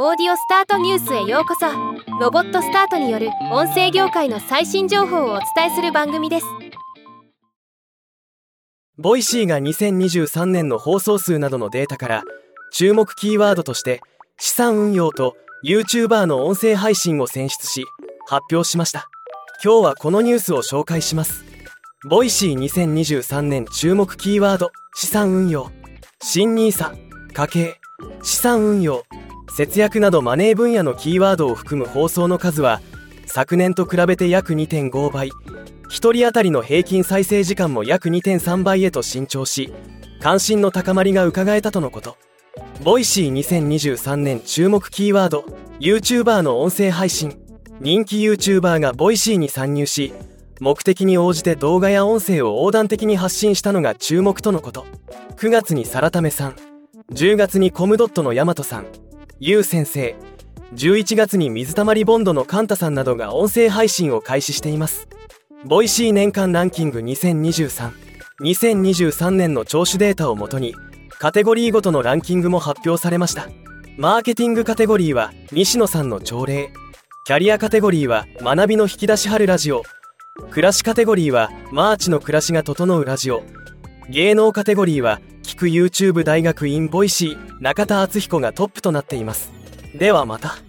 オーディオスタートニュースへようこそ。ロボットスタートによる音声業界の最新情報をお伝えする番組です。 Voicyが2023年の放送数などのデータから注目キーワードとして資産運用と YouTuber の音声配信を選出し発表しました。今日はこのニュースを紹介します。 Voicy2023年注目キーワード資産運用。新 NISA 家計。資産運用。節約などマネー分野のキーワードを含む放送の数は昨年と比べて約2.5倍。1人当たりの平均再生時間も約2.3倍へと伸長し関心の高まりが伺えたとのこと。 Voicy2023年注目キーワード YouTuber の音声配信。人気 YouTuber が Voicyに参入し目的に応じて動画や音声を横断的に発信したのが注目とのこと。9月にサラタメさん。10月にコムドットのヤマトさん。ユウ先生11月に水溜りボンドのカンタさんなどが音声配信を開始しています。 Voicy年間ランキング2023 2023年の聴取データをもとにカテゴリーごとのランキングも発表されました。マーケティングカテゴリーは西野さんの朝礼。キャリアカテゴリーは学びの引き出し春ラジオ。暮らしカテゴリーはマーチの暮らしが整うラジオ。芸能カテゴリーは YouTube 大学院 Voicy中田敦彦がトップとなっています。ではまた。